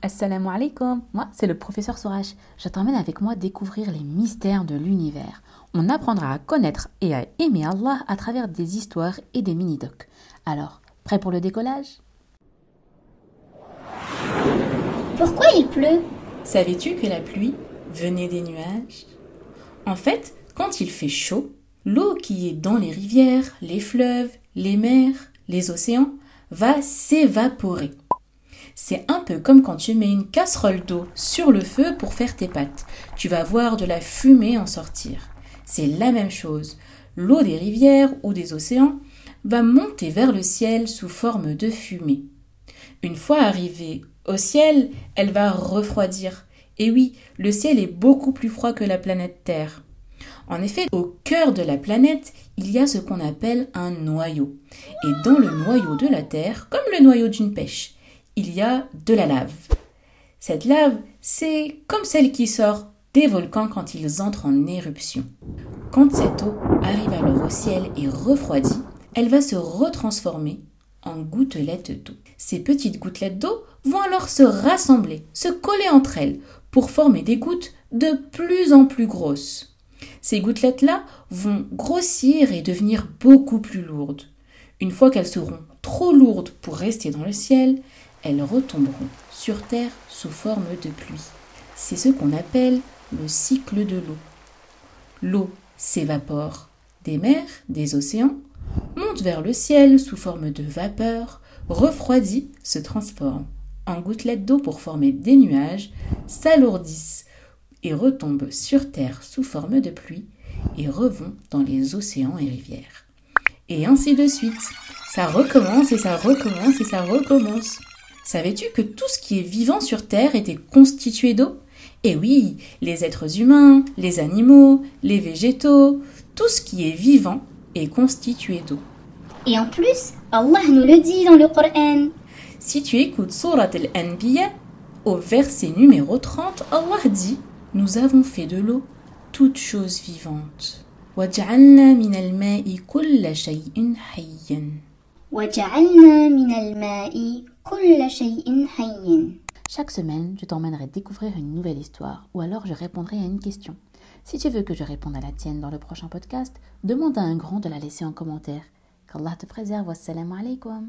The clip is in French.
Assalamu alaikum, moi c'est le professeur Sorash. Je t'emmène avec moi découvrir les mystères de l'univers. On apprendra à connaître et à aimer Allah à travers des histoires et des mini-docs. Alors, prêt pour le décollage? Pourquoi il pleut? Savais-tu que la pluie venait des nuages? En fait, quand il fait chaud, l'eau qui est dans les rivières, les fleuves, les mers, les océans va s'évaporer. C'est un peu comme quand tu mets une casserole d'eau sur le feu pour faire tes pâtes. Tu vas voir de la fumée en sortir. C'est la même chose. L'eau des rivières ou des océans va monter vers le ciel sous forme de fumée. Une fois arrivée au ciel, elle va refroidir. Et oui, le ciel est beaucoup plus froid que la planète Terre. En effet, au cœur de la planète, il y a ce qu'on appelle un noyau. Et dans le noyau de la Terre, comme le noyau d'une pêche, il y a de la lave. Cette lave, c'est comme celle qui sort des volcans quand ils entrent en éruption. Quand cette eau arrive alors au ciel et refroidit, elle va se retransformer en gouttelettes d'eau. Ces petites gouttelettes d'eau vont alors se rassembler, se coller entre elles pour former des gouttes de plus en plus grosses. Ces gouttelettes-là vont grossir et devenir beaucoup plus lourdes. Une fois qu'elles seront trop lourdes pour rester dans le ciel, elles retomberont sur Terre sous forme de pluie. C'est ce qu'on appelle le cycle de l'eau. L'eau s'évapore des mers, des océans, monte vers le ciel sous forme de vapeur, refroidit, se transforme en gouttelettes d'eau pour former des nuages, s'alourdissent et retombent sur Terre sous forme de pluie et revont dans les océans et rivières. Et ainsi de suite. Ça recommence et ça recommence et ça recommence. Savais-tu que tout ce qui est vivant sur Terre était constitué d'eau Eh oui, les êtres humains, les animaux, les végétaux, tout ce qui est vivant est constitué d'eau. Et en plus, Allah nous le dit dans le Coran. Si tu écoutes Surat al-Anbiya, au verset numéro 30, Allah dit Nous avons fait de l'eau toute chose vivante. وَجَعَلْنَا مِنَ الْمَاءِ كُلَّ شَيْءٍ حَيٍّ وَجَعَلْنَا مِنَ الْمَاءِ كُلَّ شَيْءٍ حَيٍّ chaque semaine, je t'emmènerai découvrir une nouvelle histoire ou alors je répondrai à une question. Si tu veux que je réponde à la tienne dans le prochain podcast, demande à un grand de la laisser en commentaire. Qu'Allah te préserve. Wassalamu alaikum.